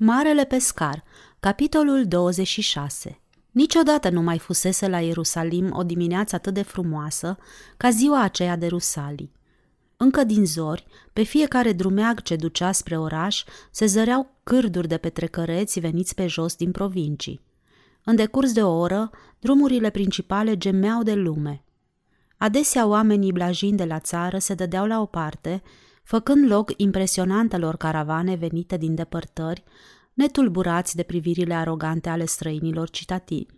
Marele pescar, capitolul 26 Niciodată nu mai fusese la Ierusalim o dimineață atât de frumoasă ca ziua aceea de Rusalii. Încă din zori, pe fiecare drumeag ce ducea spre oraș, se zăreau cârduri de petrecăreți veniți pe jos din provincii. În decurs de o oră, drumurile principale gemeau de lume. Adesea oamenii blajind de la țară se dădeau la o parte, făcând loc impresionantelor caravane venite din depărtări, netulburați de privirile arogante ale străinilor citativi.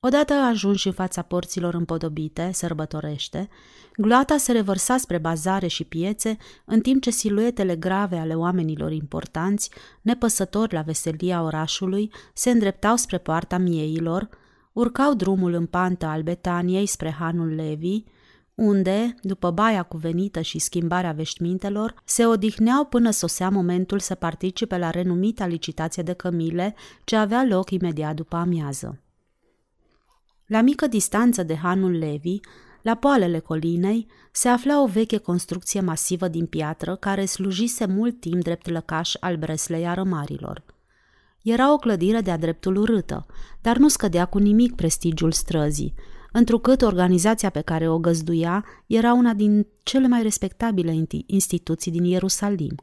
Odată ajunși în fața porților împodobite, sărbătorește, gloata se revărsa spre bazare și piețe, în timp ce siluetele grave ale oamenilor importanți, nepăsători la veselia orașului, se îndreptau spre poarta mieilor, urcau drumul în pantă al Betaniei spre Hanul Levi, unde, după baia cuvenită și schimbarea veștimintelor, se odihneau până sosea momentul să participe la renumita licitație de cămile ce avea loc imediat după amiază. La mică distanță de Hanul Levi, la poalele colinei, se afla o veche construcție masivă din piatră care slujise mult timp drept lăcaș al Breslei Arămarilor. Era o clădire de-a dreptul urâtă, dar nu scădea cu nimic prestigiul străzii, întrucât organizația pe care o găzduia era una din cele mai respectabile instituții din Ierusalim.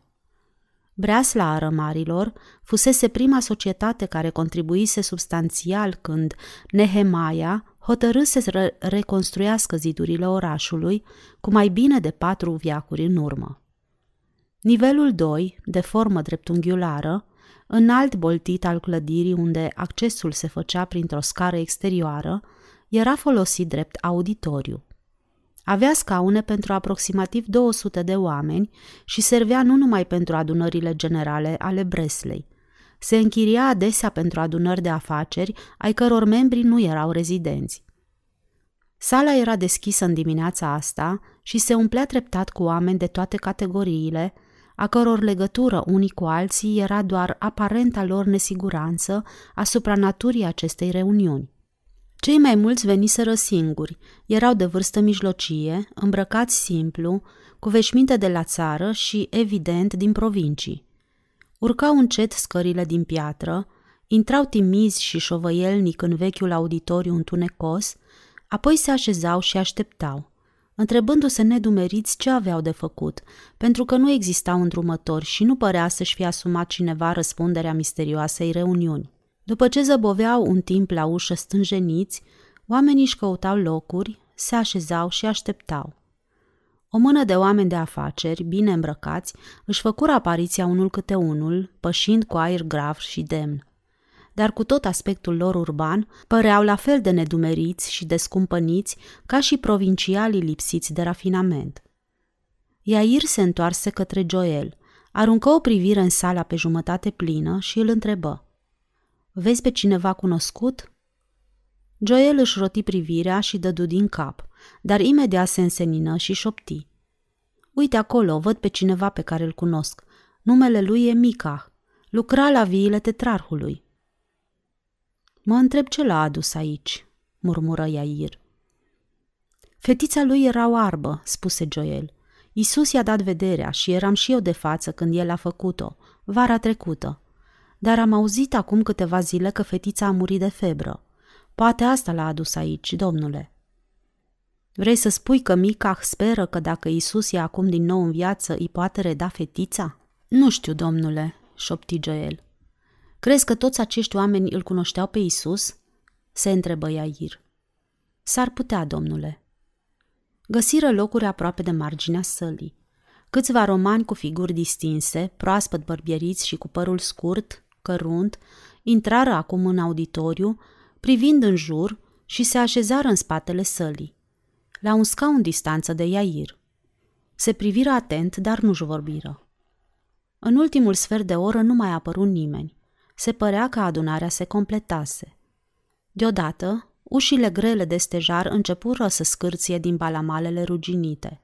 Breasla Arămarilor fusese prima societate care contribuise substanțial când Nehemaia hotărâse să reconstruiască zidurile orașului cu mai bine de patru viacuri în urmă. Nivelul 2, de formă dreptunghiulară, înalt boltit al clădirii unde accesul se făcea printr-o scară exterioară, era folosit drept auditoriu. Avea scaune pentru aproximativ 200 de oameni și servea nu numai pentru adunările generale ale Breslei. Se închiria adesea pentru adunări de afaceri, ai căror membri nu erau rezidenți. Sala era deschisă în dimineața asta și se umplea treptat cu oameni de toate categoriile, a căror legătură unii cu alții era doar aparenta lor nesiguranță asupra naturii acestei reuniuni. Cei mai mulți veniseră singuri, erau de vârstă mijlocie, îmbrăcați simplu, cu veșminte de la țară și, evident, din provincii. Urcau încet scările din piatră, intrau timizi și șovăielnic în vechiul auditoriu întunecos, apoi se așezau și așteptau, întrebându-se nedumeriți ce aveau de făcut, pentru că nu existau îndrumători și nu părea să-și fie asumat cineva răspunderea misterioasei reuniuni. După ce zăboveau un timp la ușă stânjeniți, oamenii își căutau locuri, se așezau și așteptau. O mână de oameni de afaceri, bine îmbrăcați, își făcură apariția unul câte unul, pășind cu aer grav și demn. Dar cu tot aspectul lor urban, păreau la fel de nedumeriți și descumpăniți ca și provincialii lipsiți de rafinament. Iair se întoarse către Joel, aruncă o privire în sala pe jumătate plină și îl întrebă. Vezi pe cineva cunoscut?" Joel își roti privirea și dădu din cap, dar imediat se însenină și șopti. Uite acolo, văd pe cineva pe care îl cunosc. Numele lui e Mica. Lucra la viile tetrarhului. Mă întreb ce l-a adus aici, murmură Iair. Fetița lui era oarbă, spuse Joel. Isus i-a dat vederea și eram și eu de față când el a făcut-o, vara trecută dar am auzit acum câteva zile că fetița a murit de febră. Poate asta l-a adus aici, domnule. Vrei să spui că Mica speră că dacă Isus e acum din nou în viață, îi poate reda fetița? Nu știu, domnule, șopti Joel. Crezi că toți acești oameni îl cunoșteau pe Isus? Se întrebă Iair. S-ar putea, domnule. Găsiră locuri aproape de marginea sălii. Câțiva romani cu figuri distinse, proaspăt bărbieriți și cu părul scurt, cărunt, intrară acum în auditoriu, privind în jur și se așezară în spatele sălii, la un scaun distanță de Iair. Se priviră atent, dar nu-și vorbiră. În ultimul sfert de oră nu mai a apărut nimeni. Se părea că adunarea se completase. Deodată, ușile grele de stejar începură să scârție din balamalele ruginite.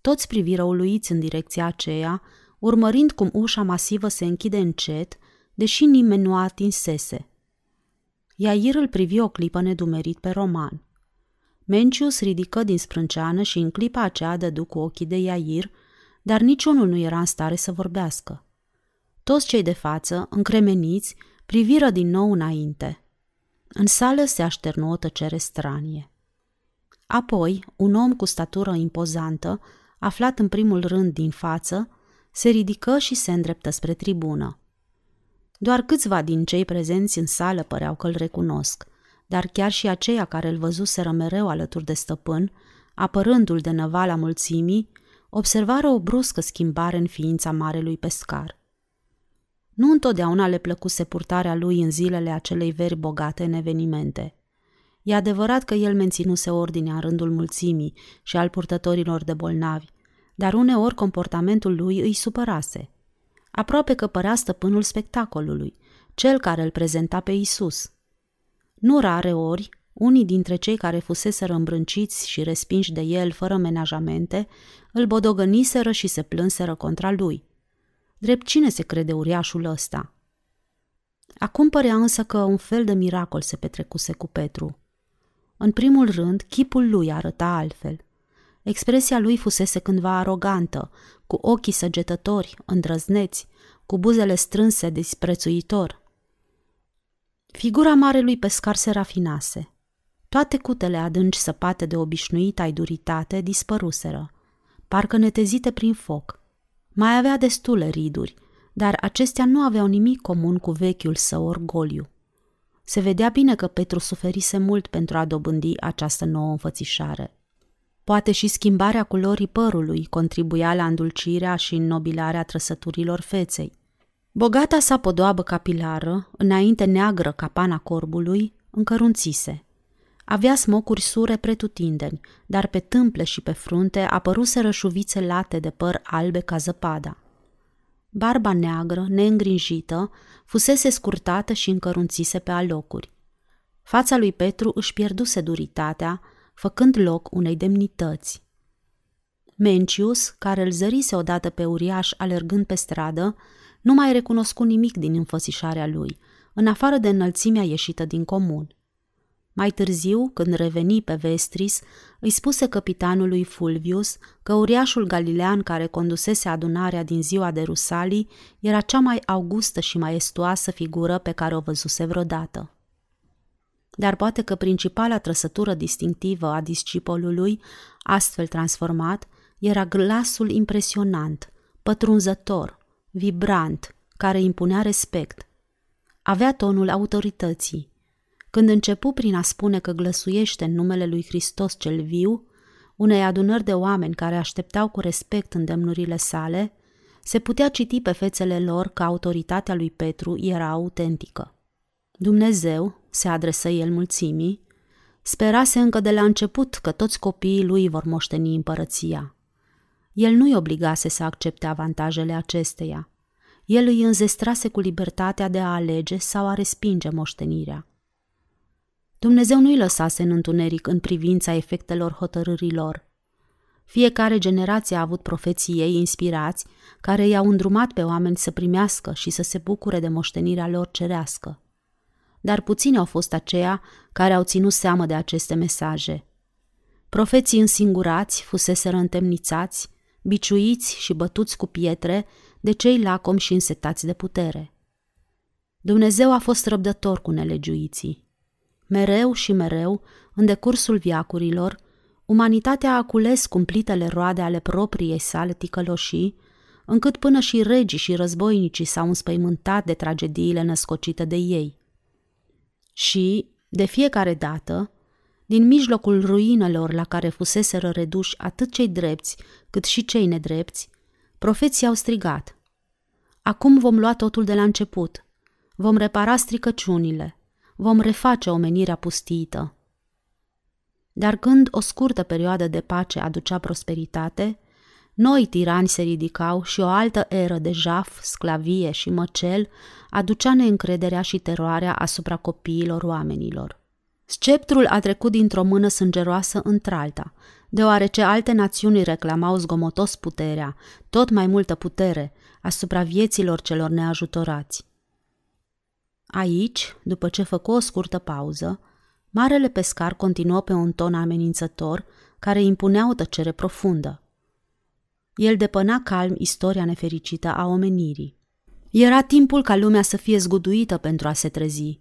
Toți priviră uluiți în direcția aceea, urmărind cum ușa masivă se închide încet deși nimeni nu atinsese. Iair îl privi o clipă nedumerit pe Roman. Mencius ridică din sprânceană și în clipa aceea dădu cu ochii de Iair, dar niciunul nu era în stare să vorbească. Toți cei de față, încremeniți, priviră din nou înainte. În sală se așternu o tăcere stranie. Apoi, un om cu statură impozantă, aflat în primul rând din față, se ridică și se îndreptă spre tribună. Doar câțiva din cei prezenți în sală păreau că îl recunosc, dar chiar și aceia care îl văzuseră mereu alături de stăpân, apărându-l de năvala mulțimii, observară o bruscă schimbare în ființa marelui pescar. Nu întotdeauna le plăcuse purtarea lui în zilele acelei veri bogate în evenimente. E adevărat că el menținuse ordinea în rândul mulțimii și al purtătorilor de bolnavi, dar uneori comportamentul lui îi supărase. Aproape că părea stăpânul spectacolului, cel care îl prezenta pe Isus. Nu rare ori, unii dintre cei care fuseseră îmbrânciți și respinși de el fără menajamente, îl bodogăniseră și se plânseră contra lui. Drept cine se crede uriașul ăsta? Acum părea însă că un fel de miracol se petrecuse cu Petru. În primul rând, chipul lui arăta altfel. Expresia lui fusese cândva arogantă, cu ochii săgetători, îndrăzneți, cu buzele strânse disprețuitor. Figura marelui pescar se rafinase. Toate cutele adânci săpate de obișnuita duritate dispăruseră, parcă netezite prin foc. Mai avea destule riduri, dar acestea nu aveau nimic comun cu vechiul său orgoliu. Se vedea bine că Petru suferise mult pentru a dobândi această nouă înfățișare. Poate și schimbarea culorii părului contribuia la îndulcirea și înnobilarea trăsăturilor feței. Bogata sa podoabă capilară, înainte neagră ca pana corbului, încărunțise. Avea smocuri sure pretutindeni, dar pe tâmple și pe frunte apăruseră șuvițe late de păr albe ca zăpada. Barba neagră, neîngrinjită, fusese scurtată și încărunțise pe alocuri. Fața lui Petru își pierduse duritatea, făcând loc unei demnități. Mencius, care îl zărise odată pe uriaș alergând pe stradă, nu mai recunoscu nimic din înfățișarea lui, în afară de înălțimea ieșită din comun. Mai târziu, când reveni pe Vestris, îi spuse capitanului Fulvius că uriașul galilean care condusese adunarea din ziua de Rusalii era cea mai augustă și maestuoasă figură pe care o văzuse vreodată. Dar poate că principala trăsătură distinctivă a discipolului, astfel transformat, era glasul impresionant, pătrunzător, vibrant, care impunea respect. Avea tonul autorității, când începu prin a spune că glăsuiește în numele lui Hristos cel viu, unei adunări de oameni care așteptau cu respect îndemnurile sale, se putea citi pe fețele lor că autoritatea lui Petru era autentică. Dumnezeu, se adresă el mulțimii, sperase încă de la început că toți copiii lui vor moșteni împărăția. El nu-i obligase să accepte avantajele acesteia. El îi înzestrase cu libertatea de a alege sau a respinge moștenirea. Dumnezeu nu-i lăsase în întuneric în privința efectelor hotărârilor. Fiecare generație a avut profeții ei inspirați, care i-au îndrumat pe oameni să primească și să se bucure de moștenirea lor cerească. Dar puțini au fost aceia care au ținut seamă de aceste mesaje. Profeții însingurați fuseseră întemnițați, biciuiți și bătuți cu pietre de cei lacom și însetați de putere. Dumnezeu a fost răbdător cu nelegiuiții. Mereu și mereu, în decursul viacurilor, umanitatea a cules cumplitele roade ale propriei sale ticăloșii, încât până și regii și războinicii s-au înspăimântat de tragediile născocite de ei. Și, de fiecare dată, din mijlocul ruinelor la care fuseseră reduși atât cei drepți cât și cei nedrepți, profeții au strigat. Acum vom lua totul de la început. Vom repara stricăciunile vom reface omenirea pustită. Dar când o scurtă perioadă de pace aducea prosperitate, noi tirani se ridicau și o altă eră de jaf, sclavie și măcel aducea neîncrederea și teroarea asupra copiilor oamenilor. Sceptrul a trecut dintr-o mână sângeroasă într-alta, deoarece alte națiuni reclamau zgomotos puterea, tot mai multă putere, asupra vieților celor neajutorați. Aici, după ce făcu o scurtă pauză, marele pescar continuă pe un ton amenințător care impunea o tăcere profundă. El depăna calm istoria nefericită a omenirii. Era timpul ca lumea să fie zguduită pentru a se trezi.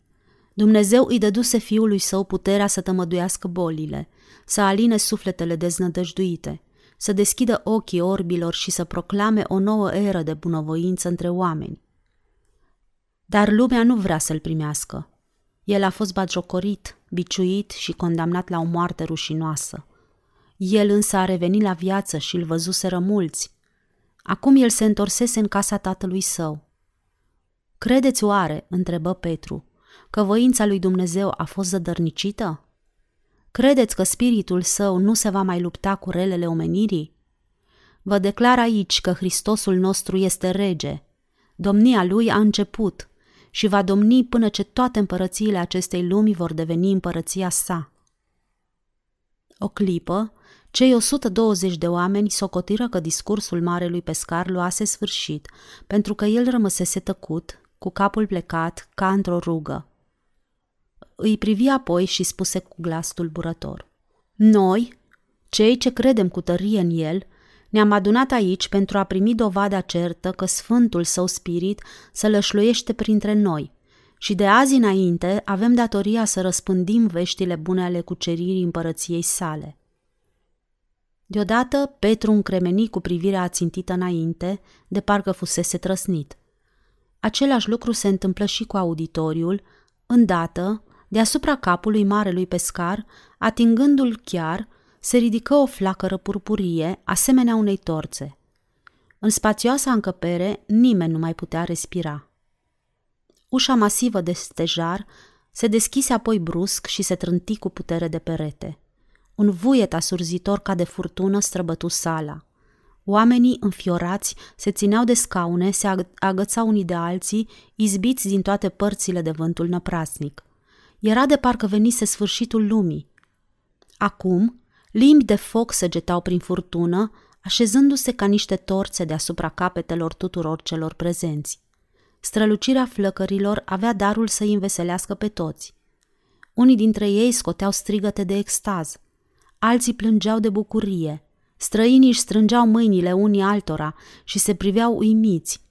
Dumnezeu îi dăduse fiului său puterea să tămăduiască bolile, să aline sufletele deznădăjduite, să deschidă ochii orbilor și să proclame o nouă eră de bunăvoință între oameni. Dar lumea nu vrea să-l primească. El a fost bagiocorit, biciuit și condamnat la o moarte rușinoasă. El însă a revenit la viață și îl văzuseră mulți. Acum el se întorsese în casa tatălui său. Credeți oare, întrebă Petru, că voința lui Dumnezeu a fost zădărnicită? Credeți că spiritul său nu se va mai lupta cu relele omenirii? Vă declar aici că Hristosul nostru este rege. Domnia lui a început și va domni până ce toate împărățiile acestei lumi vor deveni împărăția sa. O clipă, cei 120 de oameni socotiră că discursul marelui pescar luase sfârșit, pentru că el rămăsese tăcut, cu capul plecat, ca într-o rugă. Îi privi apoi și spuse cu glas tulburător. Noi, cei ce credem cu tărie în el, ne-am adunat aici pentru a primi dovada certă că Sfântul Său Spirit să lășluiește printre noi și de azi înainte avem datoria să răspândim veștile bune ale cuceririi împărăției sale. Deodată Petru încremeni cu privirea ațintită înainte, de parcă fusese trăsnit. Același lucru se întâmplă și cu auditoriul, îndată, deasupra capului marelui pescar, atingându-l chiar, se ridică o flacără purpurie, asemenea unei torțe. În spațioasa încăpere, nimeni nu mai putea respira. Ușa masivă de stejar se deschise apoi brusc și se trânti cu putere de perete. Un vuiet asurzitor ca de furtună străbătu sala. Oamenii înfiorați se țineau de scaune, se agățau unii de alții, izbiți din toate părțile de vântul năprasnic. Era de parcă venise sfârșitul lumii. Acum, limbi de foc săgetau prin furtună, așezându-se ca niște torțe deasupra capetelor tuturor celor prezenți. Strălucirea flăcărilor avea darul să-i înveselească pe toți. Unii dintre ei scoteau strigăte de extaz, alții plângeau de bucurie, străinii își strângeau mâinile unii altora și se priveau uimiți.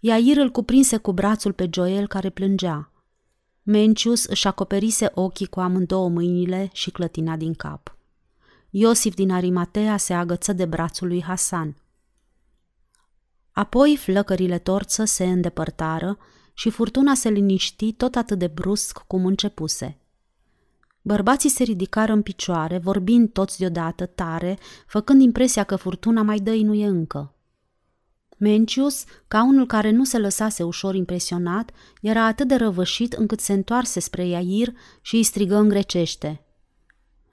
Iair îl cuprinse cu brațul pe Joel care plângea. Mencius își acoperise ochii cu amândouă mâinile și clătina din cap. Iosif din Arimatea se agăță de brațul lui Hasan. Apoi flăcările torță se îndepărtară și furtuna se liniști tot atât de brusc cum începuse. Bărbații se ridicară în picioare, vorbind toți deodată tare, făcând impresia că furtuna mai dăinuie încă. Mencius, ca unul care nu se lăsase ușor impresionat, era atât de răvășit încât se întoarse spre Iair și îi strigă în grecește.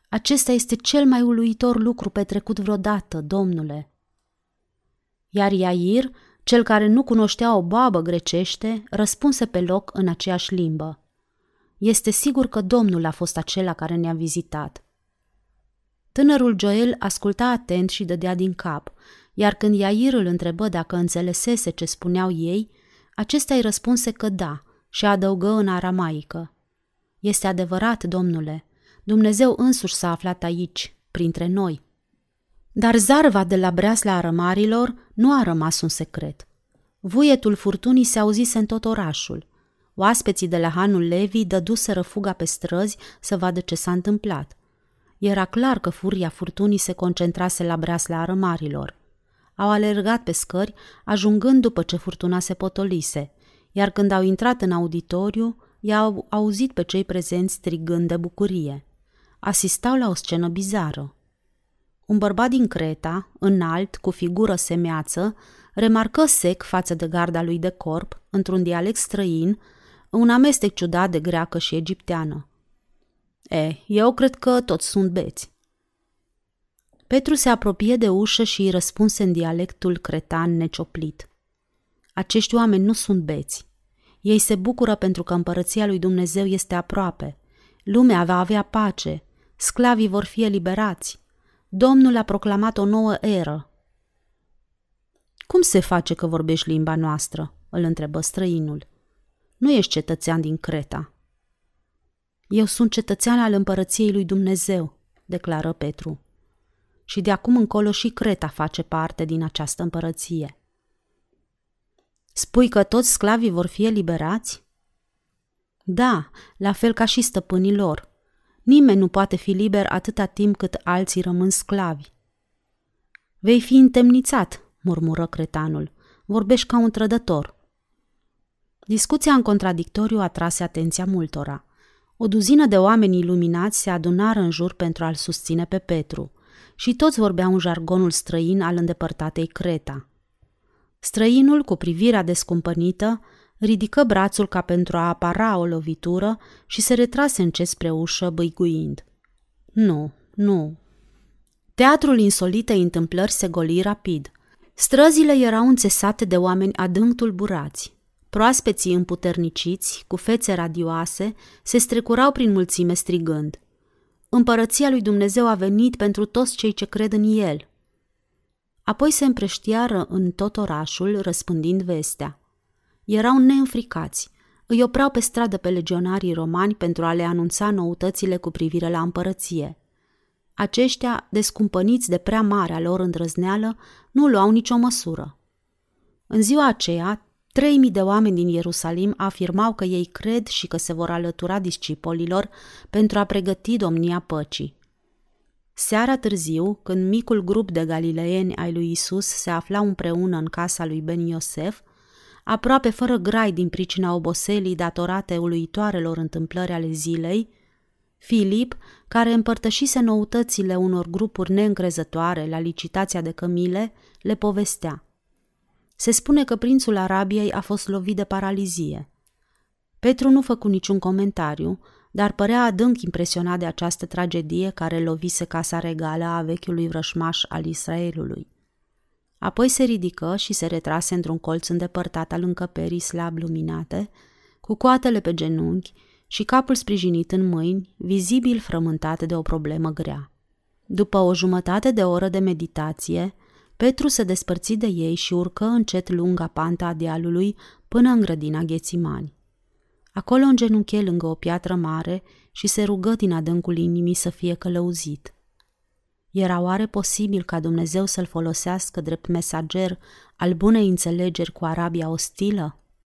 Acesta este cel mai uluitor lucru petrecut vreodată, domnule. Iar Iair, cel care nu cunoștea o babă grecește, răspunse pe loc în aceeași limbă. Este sigur că Domnul a fost acela care ne-a vizitat. Tânărul Joel asculta atent și dădea din cap, iar când Iair îl întrebă dacă înțelesese ce spuneau ei, acesta îi răspunse că da și adăugă în aramaică. Este adevărat, domnule, Dumnezeu însuși s-a aflat aici, printre noi. Dar zarva de la breasla arămarilor nu a rămas un secret. Vuietul furtunii se auzise în tot orașul. Oaspeții de la Hanul Levi dăduseră fuga pe străzi să vadă ce s-a întâmplat. Era clar că furia furtunii se concentrase la breasla arămarilor – au alergat pe scări, ajungând după ce furtuna se potolise, iar când au intrat în auditoriu, i-au auzit pe cei prezenți strigând de bucurie. Asistau la o scenă bizară. Un bărbat din Creta, înalt, cu figură semeață, remarcă sec față de garda lui de corp, într-un dialect străin, un amestec ciudat de greacă și egipteană. E, eu cred că toți sunt beți. Petru se apropie de ușă și îi răspunse în dialectul cretan necioplit. Acești oameni nu sunt beți. Ei se bucură pentru că împărăția lui Dumnezeu este aproape. Lumea va avea pace. Sclavii vor fi eliberați. Domnul a proclamat o nouă eră. Cum se face că vorbești limba noastră?" îl întrebă străinul. Nu ești cetățean din Creta." Eu sunt cetățean al împărăției lui Dumnezeu," declară Petru și de acum încolo și Creta face parte din această împărăție. Spui că toți sclavii vor fi eliberați? Da, la fel ca și stăpânii lor. Nimeni nu poate fi liber atâta timp cât alții rămân sclavi. Vei fi întemnițat, murmură cretanul. Vorbești ca un trădător. Discuția în contradictoriu atrase atenția multora. O duzină de oameni iluminați se adunară în jur pentru a-l susține pe Petru și toți vorbeau în jargonul străin al îndepărtatei Creta. Străinul, cu privirea descumpănită, ridică brațul ca pentru a apara o lovitură și se retrase încet spre ușă, băiguind. Nu, nu. Teatrul insolitei întâmplări se goli rapid. Străzile erau înțesate de oameni adânc tulburați. Proaspeții împuterniciți, cu fețe radioase, se strecurau prin mulțime strigând. Împărăția lui Dumnezeu a venit pentru toți cei ce cred în el. Apoi se împreștiară în tot orașul, răspândind vestea. Erau neînfricați. Îi opreau pe stradă pe legionarii romani pentru a le anunța noutățile cu privire la împărăție. Aceștia, descumpăniți de prea marea lor îndrăzneală, nu luau nicio măsură. În ziua aceea, Trei mii de oameni din Ierusalim afirmau că ei cred și că se vor alătura discipolilor pentru a pregăti domnia păcii. Seara târziu, când micul grup de galileeni ai lui Isus se aflau împreună în casa lui Ben Iosef, aproape fără grai din pricina oboselii datorate uluitoarelor întâmplări ale zilei, Filip, care împărtășise noutățile unor grupuri neîncrezătoare la licitația de cămile, le povestea. Se spune că prințul Arabiei a fost lovit de paralizie. Petru nu făcu niciun comentariu, dar părea adânc impresionat de această tragedie care lovise casa regală a vechiului vrășmaș al Israelului. Apoi se ridică și se retrase într-un colț îndepărtat al încăperii slab luminate, cu coatele pe genunchi și capul sprijinit în mâini, vizibil frământat de o problemă grea. După o jumătate de oră de meditație, Petru se despărți de ei și urcă încet lunga panta a dealului până în grădina Ghețimani. Acolo îngenunche lângă o piatră mare și se rugă din adâncul inimii să fie călăuzit. Era oare posibil ca Dumnezeu să-l folosească drept mesager al bunei înțelegeri cu Arabia ostilă?